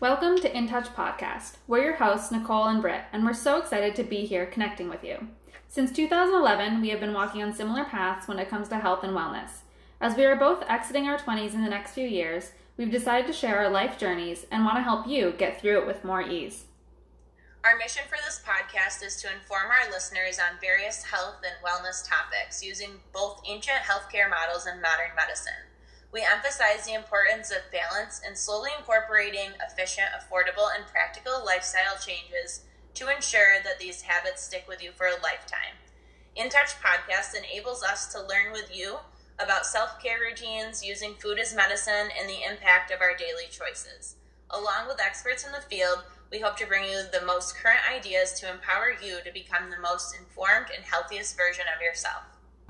Welcome to In Touch Podcast. We're your hosts, Nicole and Britt, and we're so excited to be here connecting with you. Since 2011, we have been walking on similar paths when it comes to health and wellness. As we are both exiting our 20s in the next few years, we've decided to share our life journeys and want to help you get through it with more ease. Our mission for this podcast is to inform our listeners on various health and wellness topics using both ancient healthcare models and modern medicine. We emphasize the importance of balance and slowly incorporating efficient, affordable, and practical lifestyle changes to ensure that these habits stick with you for a lifetime. In Touch podcast enables us to learn with you about self care routines, using food as medicine, and the impact of our daily choices. Along with experts in the field, we hope to bring you the most current ideas to empower you to become the most informed and healthiest version of yourself.